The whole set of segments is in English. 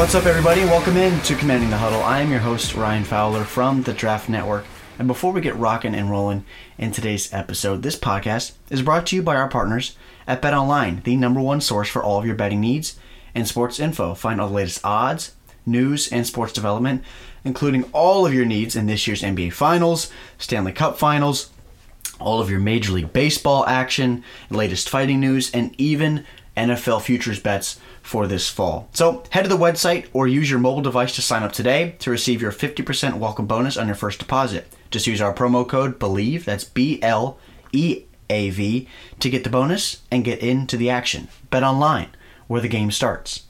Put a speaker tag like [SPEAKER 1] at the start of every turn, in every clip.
[SPEAKER 1] What's up, everybody? Welcome in to Commanding the Huddle. I am your host, Ryan Fowler from the Draft Network. And before we get rocking and rolling in today's episode, this podcast is brought to you by our partners at Bet Online, the number one source for all of your betting needs and sports info. Find all the latest odds, news, and sports development, including all of your needs in this year's NBA Finals, Stanley Cup Finals, all of your Major League Baseball action, latest fighting news, and even NFL futures bets for this fall. So head to the website or use your mobile device to sign up today to receive your 50% welcome bonus on your first deposit. Just use our promo code BLEAV, that's B L E A V, to get the bonus and get into the action. Bet online, where the game starts.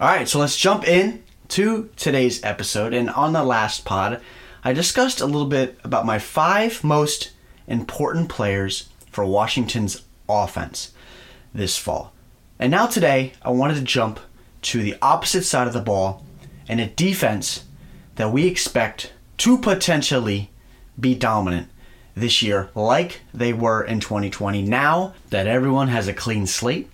[SPEAKER 1] All right, so let's jump in to today's episode. And on the last pod, I discussed a little bit about my five most important players for Washington's offense this fall. And now today, I wanted to jump to the opposite side of the ball and a defense that we expect to potentially be dominant this year, like they were in 2020. Now that everyone has a clean slate,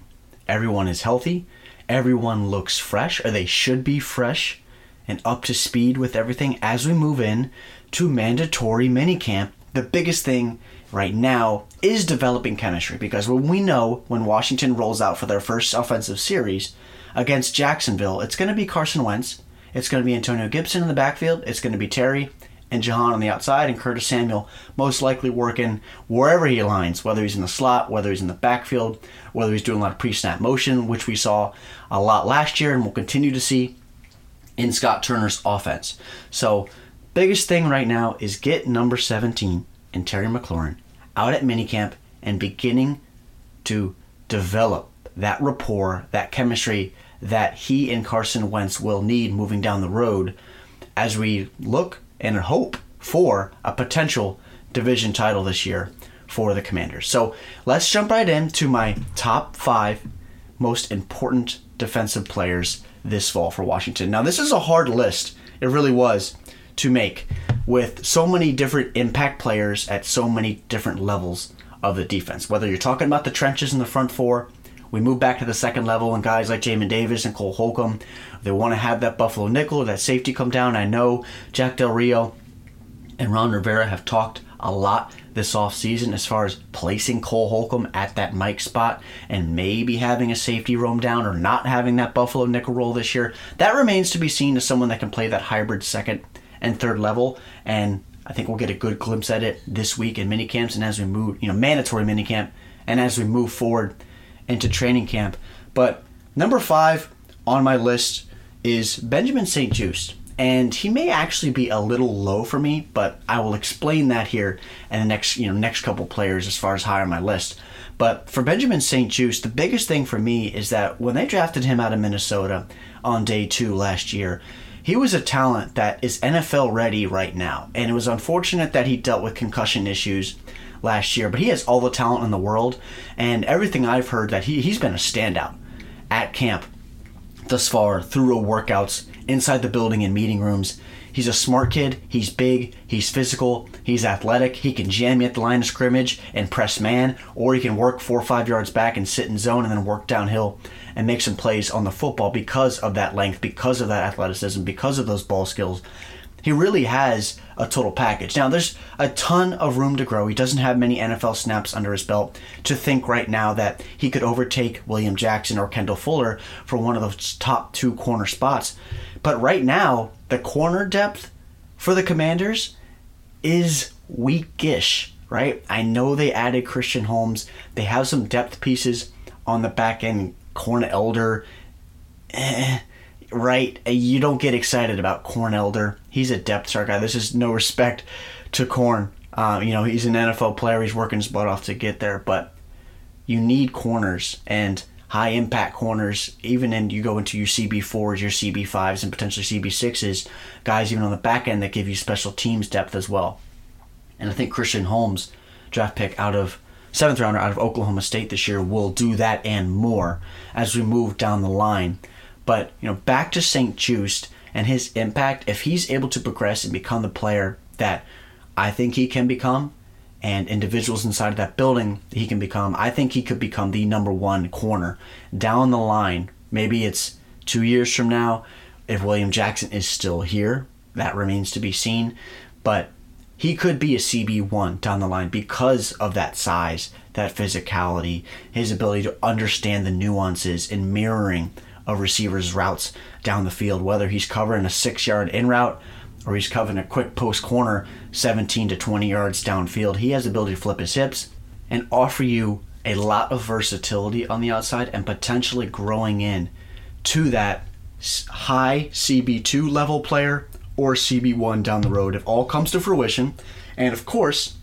[SPEAKER 1] everyone is healthy, everyone looks fresh, or they should be fresh and up to speed with everything as we move in to mandatory minicamp. The biggest thing right now is developing chemistry because when we know when Washington rolls out for their first offensive series against Jacksonville, it's going to be Carson Wentz, it's going to be Antonio Gibson in the backfield, it's going to be Terry and Jahan on the outside, and Curtis Samuel most likely working wherever he aligns, whether he's in the slot, whether he's in the backfield, whether he's doing a lot of pre-snap motion, which we saw a lot last year and will continue to see in Scott Turner's offense. So, biggest thing right now is get number 17 and Terry McLaurin out at minicamp and beginning to develop that rapport, that chemistry that he and Carson Wentz will need moving down the road as we look and hope for a potential division title this year for the Commanders. So let's jump right into my top five most important defensive players this fall for Washington. Now, this is a hard list. It really was to make with so many different impact players at so many different levels of the defense. Whether you're talking about the trenches in the front four, we move back to the second level and guys like Jamin Davis and Cole Holcomb, they want to have that Buffalo nickel that safety come down. I know Jack Del Rio and Ron Rivera have talked a lot this offseason as far as placing Cole Holcomb at that Mike spot and maybe having a safety roam down or not having that Buffalo nickel role this year. That remains to be seen as someone that can play that hybrid second and third level. And I think we'll get a good glimpse at it this week in mini camps and as we move, you know, mandatory mini camp and as we move forward into training camp. But number five on my list is Benjamin St. Juste. And he may actually be a little low for me, but I will explain that here in the next, you know, next couple players as far as higher on my list. But for Benjamin St. Juste, the biggest thing for me is that when they drafted him out of Minnesota on day two last year, he was a talent that is NFL ready right now. And it was unfortunate that he dealt with concussion issues last year, but he has all the talent in the world. And everything I've heard that he, he's been a standout at camp thus far through workouts inside the building and meeting rooms. He's a smart kid. He's big. He's physical. He's athletic. He can jam you at the line of scrimmage and press man, or he can work four or five yards back and sit in zone and then work downhill and make some plays on the football because of that length, because of that athleticism, because of those ball skills. He really has a total package. Now, there's a ton of room to grow. He doesn't have many NFL snaps under his belt to think right now that he could overtake William Jackson or Kendall Fuller for one of those top two corner spots. But right now, the corner depth for the Commanders is weakish, right? I know they added Christian Holmes. They have some depth pieces on the back end. Corn Elder, eh, right? You don't get excited about Corn Elder. He's a depth chart guy. This is no respect to Corn. Uh, you know, he's an NFL player. He's working his butt off to get there, but you need corners and high impact corners. Even in you go into your CB fours, your CB fives, and potentially CB sixes, guys even on the back end that give you special teams depth as well. And I think Christian Holmes, draft pick out of seventh rounder out of Oklahoma State this year, will do that and more as we move down the line. But you know, back to St. Juste and his impact. If he's able to progress and become the player that I think he can become, and individuals inside of that building he can become, I think he could become the number one corner down the line. Maybe it's two years from now. If William Jackson is still here, that remains to be seen. But he could be a CB1 down the line because of that size, that physicality, his ability to understand the nuances and mirroring a receiver's routes down the field, whether he's covering a six yard in route or he's covering a quick post corner 17 to 20 yards downfield. He has the ability to flip his hips and offer you a lot of versatility on the outside and potentially growing in to that high CB2 level player or CB1 down the road if all comes to fruition. And of course,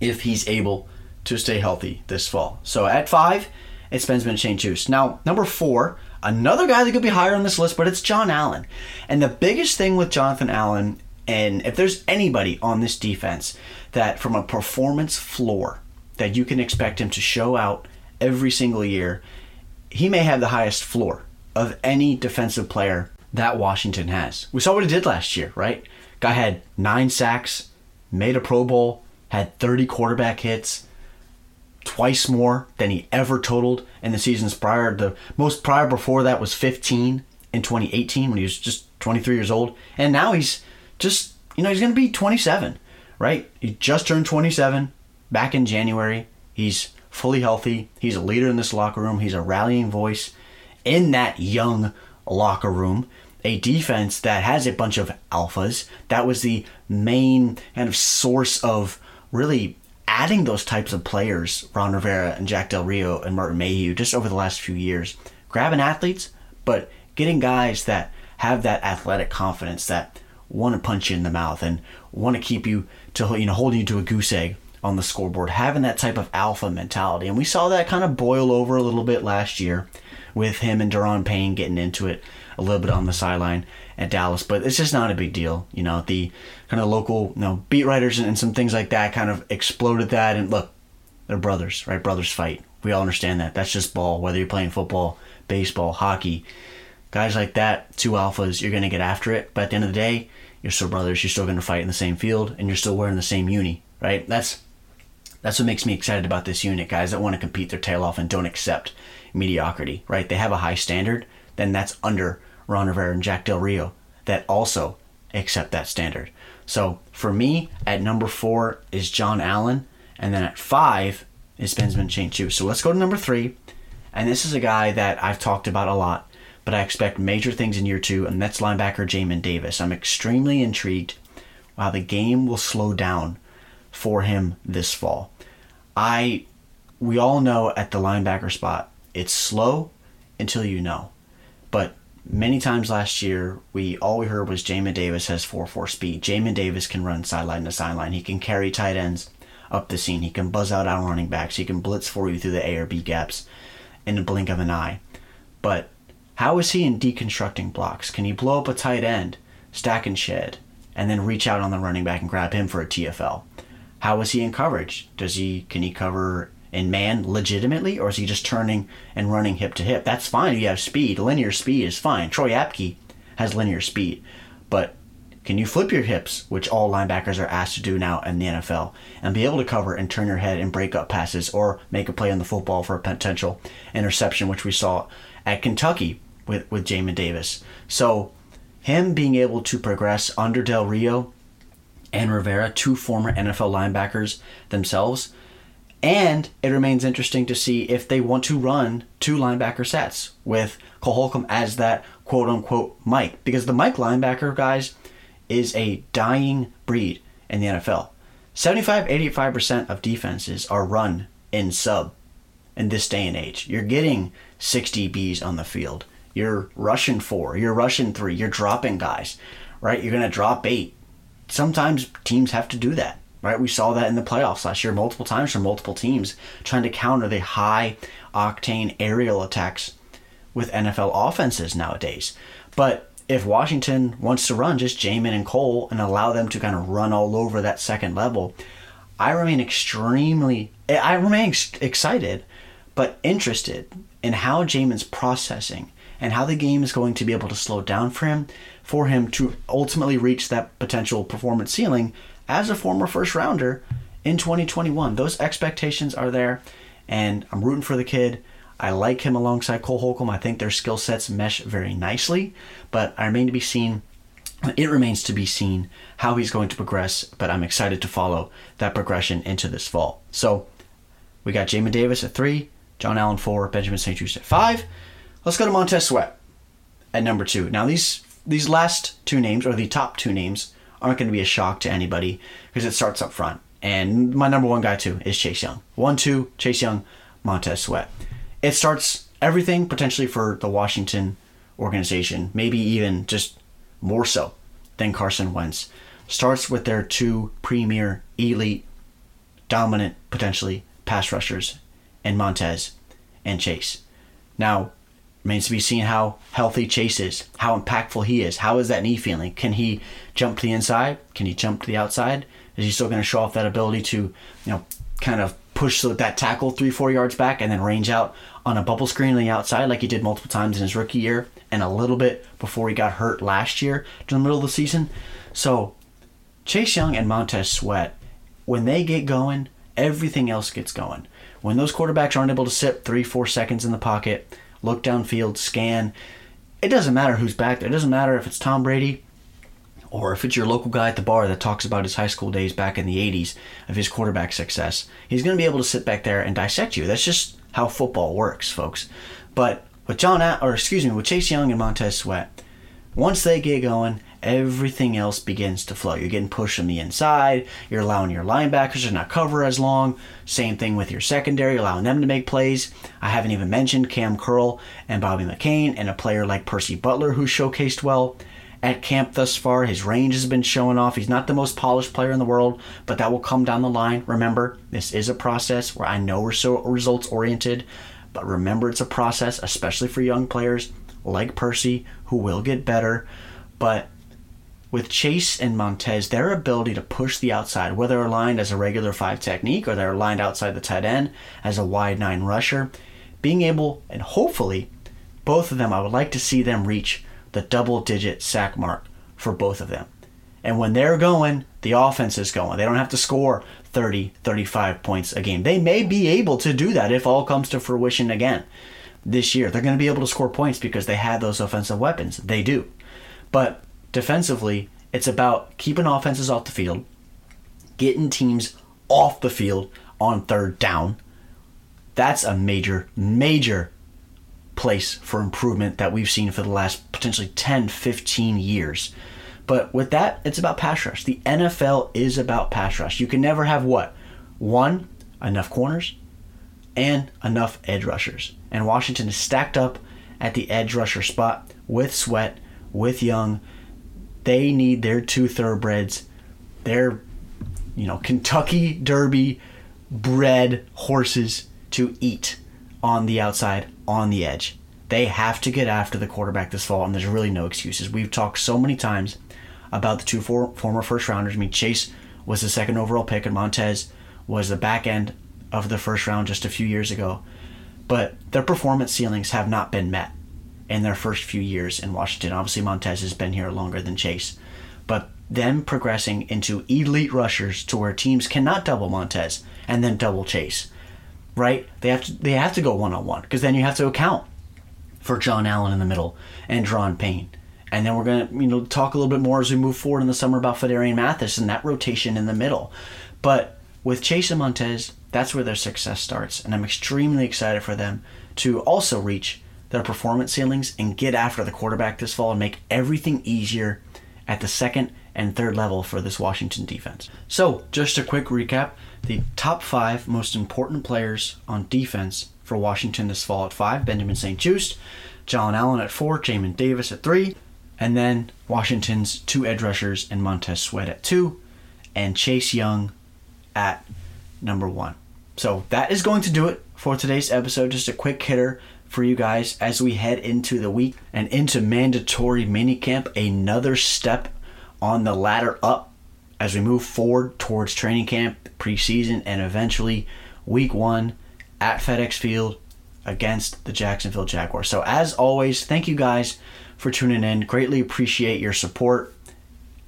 [SPEAKER 1] if he's able to stay healthy this fall. So at five, it's Benjamin St-Juste. Now, number four, another guy that could be higher on this list, but it's John Allen. And the biggest thing with Jonathan Allen, and if there's anybody on this defense that from a performance floor that you can expect him to show out every single year, he may have the highest floor of any defensive player that Washington has. We saw what he did last year, right? Guy had nine sacks, made a Pro Bowl, had 30 quarterback hits, twice more than he ever totaled in the seasons prior. The most prior before that was 15 in 2018 when he was just 23 years old. And now he's just, you know, he's going to be 27, right? He just turned 27 back in January. He's fully healthy. He's a leader in this locker room. He's a rallying voice in that young locker room. A defense that has a bunch of alphas. That was the main kind of source of really adding those types of players, Ron Rivera and Jack Del Rio and Martin Mayhew, just over the last few years, grabbing athletes, but getting guys that have that athletic confidence that want to punch you in the mouth and want to keep you to you know holding you to a goose egg on the scoreboard, having that type of alpha mentality. And we saw that kind of boil over a little bit last year with him and Daron Payne getting into it a little bit on the sideline at Dallas, but it's just not a big deal. You know, the kind of local, you know, beat writers and, and some things like that kind of exploded that. And look, they're brothers, right? Brothers fight. We all understand that. That's just ball. Whether you're playing football, baseball, hockey, guys like that, two alphas, you're gonna get after it. But at the end of the day, you're still brothers. You're still gonna fight in the same field, and you're still wearing the same uni, right? That's that's what makes me excited about this unit, guys that want to compete their tail off and don't accept mediocrity, right? They have a high standard, then that's under Ron Rivera and Jack Del Rio that also accept that standard. So for me, at number four is John Allen, and then at five is Benjamin St-Juste. So let's go to number three, and this is a guy that I've talked about a lot, but I expect major things in year two, and that's linebacker Jamin Davis. I'm extremely intrigued how the game will slow down for him this fall. I, we all know at the linebacker spot, it's slow until you know, but many times last year, we all we heard was Jamin Davis has 4-4 speed. Jamin Davis can run sideline to sideline. He can carry tight ends up the seam. He can buzz out out running backs. He can blitz for you through the A or B gaps in the blink of an eye. But how is he in deconstructing blocks? Can he blow up a tight end, stack and shed, and then reach out on the running back and grab him for a TFL? How is he in coverage? Does he can he cover in man legitimately, or is he just turning and running hip to hip? That's fine you have speed. Linear speed is fine. Troy Apke has linear speed. But can you flip your hips, which all linebackers are asked to do now in the NFL, and be able to cover and turn your head and break up passes or make a play on the football for a potential interception, which we saw at Kentucky with, with Jamin Davis. So him being able to progress under Del Rio and Rivera, two former NFL linebackers themselves, and it remains interesting to see if they want to run two linebacker sets with Cole Holcomb as that quote unquote Mike. Because the Mike linebacker, guys, is a dying breed in the NFL. 75 85% of defenses are run in sub in this day and age. You're getting 60 Bs on the field. You're rushing four, you're rushing three, you're dropping guys, right? You're going to drop eight. Sometimes teams have to do that, right? We saw that in the playoffs last year multiple times from multiple teams trying to counter the high octane aerial attacks with NFL offenses nowadays. But if Washington wants to run just Jamin and Cole and allow them to kind of run all over that second level, I remain extremely, I remain excited, but interested in how Jamin's processing and how the game is going to be able to slow down for him, for him to ultimately reach that potential performance ceiling as a former first rounder in 2021. Those expectations are there, and I'm rooting for the kid. I like him alongside Cole Holcomb. I think their skill sets mesh very nicely, but I remain to be seen. It remains to be seen how he's going to progress, but I'm excited to follow that progression into this fall. So we got Jamin Davis at three, John Allen four, Benjamin St-Juste at five. Let's go to Montez Sweat at number two. Now these these last two names, or the top two names, aren't going to be a shock to anybody because it starts up front. And my number one guy too is Chase Young. One, two, Chase Young, Montez Sweat it starts everything potentially for the Washington organization, maybe even just more so than Carson Wentz. Starts with their two premier, elite, dominant, potentially pass rushers and Montez and Chase. Now, remains to be seen how healthy Chase is, how impactful he is. How is that knee feeling? Can he jump to the inside? Can he jump to the outside? Is he still going to show off that ability to, you know, kind of push that tackle three, four yards back and then range out on a bubble screen on the outside like he did multiple times in his rookie year and a little bit before he got hurt last year during the middle of the season. So Chase Young and Montez Sweat, when they get going, everything else gets going. When those quarterbacks aren't able to sit three, four seconds in the pocket, look downfield, scan, it doesn't matter who's back there. It doesn't matter if it's Tom Brady or if it's your local guy at the bar that talks about his high school days back in the 80s of his quarterback success. He's going to be able to sit back there and dissect you. That's just how football works, folks. But with John, or excuse me, with Chase Young and Montez Sweat, once they get going, everything else begins to flow. You're getting pushed on the inside. You're allowing your linebackers to not cover as long. Same thing with your secondary, allowing them to make plays. I haven't even mentioned Cam Curl and Bobby McCain and a player like Percy Butler who showcased well at camp thus far. His range has been showing off. He's not the most polished player in the world, but that will come down the line. Remember, this is a process where I know we're so results oriented, but remember it's a process, especially for young players like Percy who will get better. But with Chase and Montez, their ability to push the outside, whether aligned as a regular five technique or they're aligned outside the tight end as a wide nine rusher, being able and hopefully both of them, I would like to see them reach the double digit sack mark for both of them. And when they're going, the offense is going. They don't have to score 30, 35 points a game. They may be able to do that if all comes to fruition again this year. They're going to be able to score points because they have those offensive weapons. They do. But defensively, it's about keeping offenses off the field, getting teams off the field on third down. That's a major, major place for improvement that we've seen for the last potentially 10, 15 years. But with that, it's about pass rush. The NFL is about pass rush. You can never have what? One, enough corners and enough edge rushers. And Washington is stacked up at the edge rusher spot with Sweat, with Young. They need their two thoroughbreds, their, you know, Kentucky Derby bred horses to eat on the outside on the edge. They have to get after the quarterback this fall, and there's really no excuses. We've talked so many times about the two for, former first rounders. I mean, Chase was the second overall pick, and Montez was the back end of the first round just a few years ago. But their performance ceilings have not been met in their first few years in Washington. Obviously, Montez has been here longer than Chase. But them progressing into elite rushers to where teams cannot double Montez and then double Chase right? They have to they have to go one on one because then you have to account for John Allen in the middle and Daron Payne. And then we're gonna you know talk a little bit more as we move forward in the summer about Phidarian Mathis and that rotation in the middle. But with Chase and Montez, that's where their success starts, and I'm extremely excited for them to also reach their performance ceilings and get after the quarterback this fall and make everything easier at the second and third level for this Washington defense. So, just a quick recap the top five most important players on defense for Washington this fall at five Benjamin St. Juste, Jalen Allen at four, Jamin Davis at three, and then Washington's two edge rushers and Montez Sweat at two, and Chase Young at number one. So that is going to do it for today's episode. Just a quick hitter for you guys as we head into the week and into mandatory minicamp. Another step on the ladder up as we move forward towards training camp, preseason, and eventually week one at FedEx Field against the Jacksonville Jaguars. So, as always, thank you guys for tuning in. Greatly appreciate your support.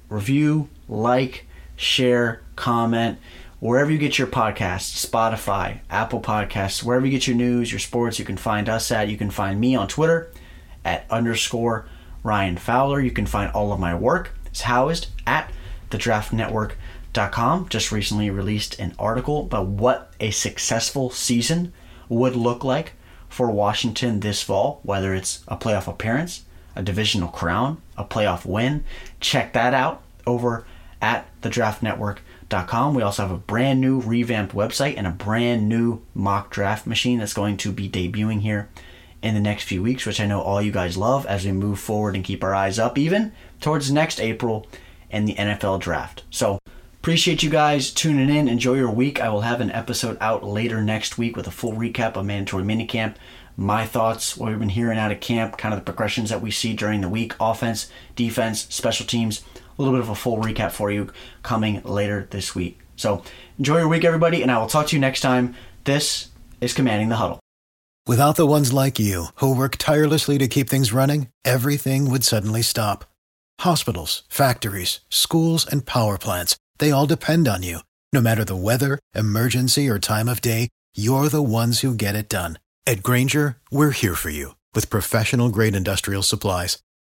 [SPEAKER 1] Review, like, share, comment, wherever you get your podcasts Spotify, Apple Podcasts, wherever you get your news, your sports, you can find us at. You can find me on Twitter at underscore Ryan Fowler. You can find all of my work. It's housed at thedraftnetwork.com. Just recently released an article about what a successful season would look like for Washington this fall, whether it's a playoff appearance, a divisional crown, a playoff win. Check that out over at thedraftnetwork.com. We also have a brand new revamped website and a brand new mock draft machine that's going to be debuting here in the next few weeks, which I know all you guys love as we move forward and keep our eyes up even towards next April and the NFL draft. So, appreciate you guys tuning in. Enjoy your week. I will have an episode out later next week with a full recap of mandatory minicamp, my thoughts, what we've been hearing out of camp, kind of the progressions that we see during the week, offense, defense, special teams. A little bit of a full recap for you coming later this week. So, enjoy your week, everybody, and I will talk to you next time. This is Commanding the Huddle.
[SPEAKER 2] Without the ones like you, who work tirelessly to keep things running, everything would suddenly stop. Hospitals, factories, schools, and power plants, they all depend on you. No matter the weather, emergency, or time of day, you're the ones who get it done. At Grainger, we're here for you with professional grade industrial supplies.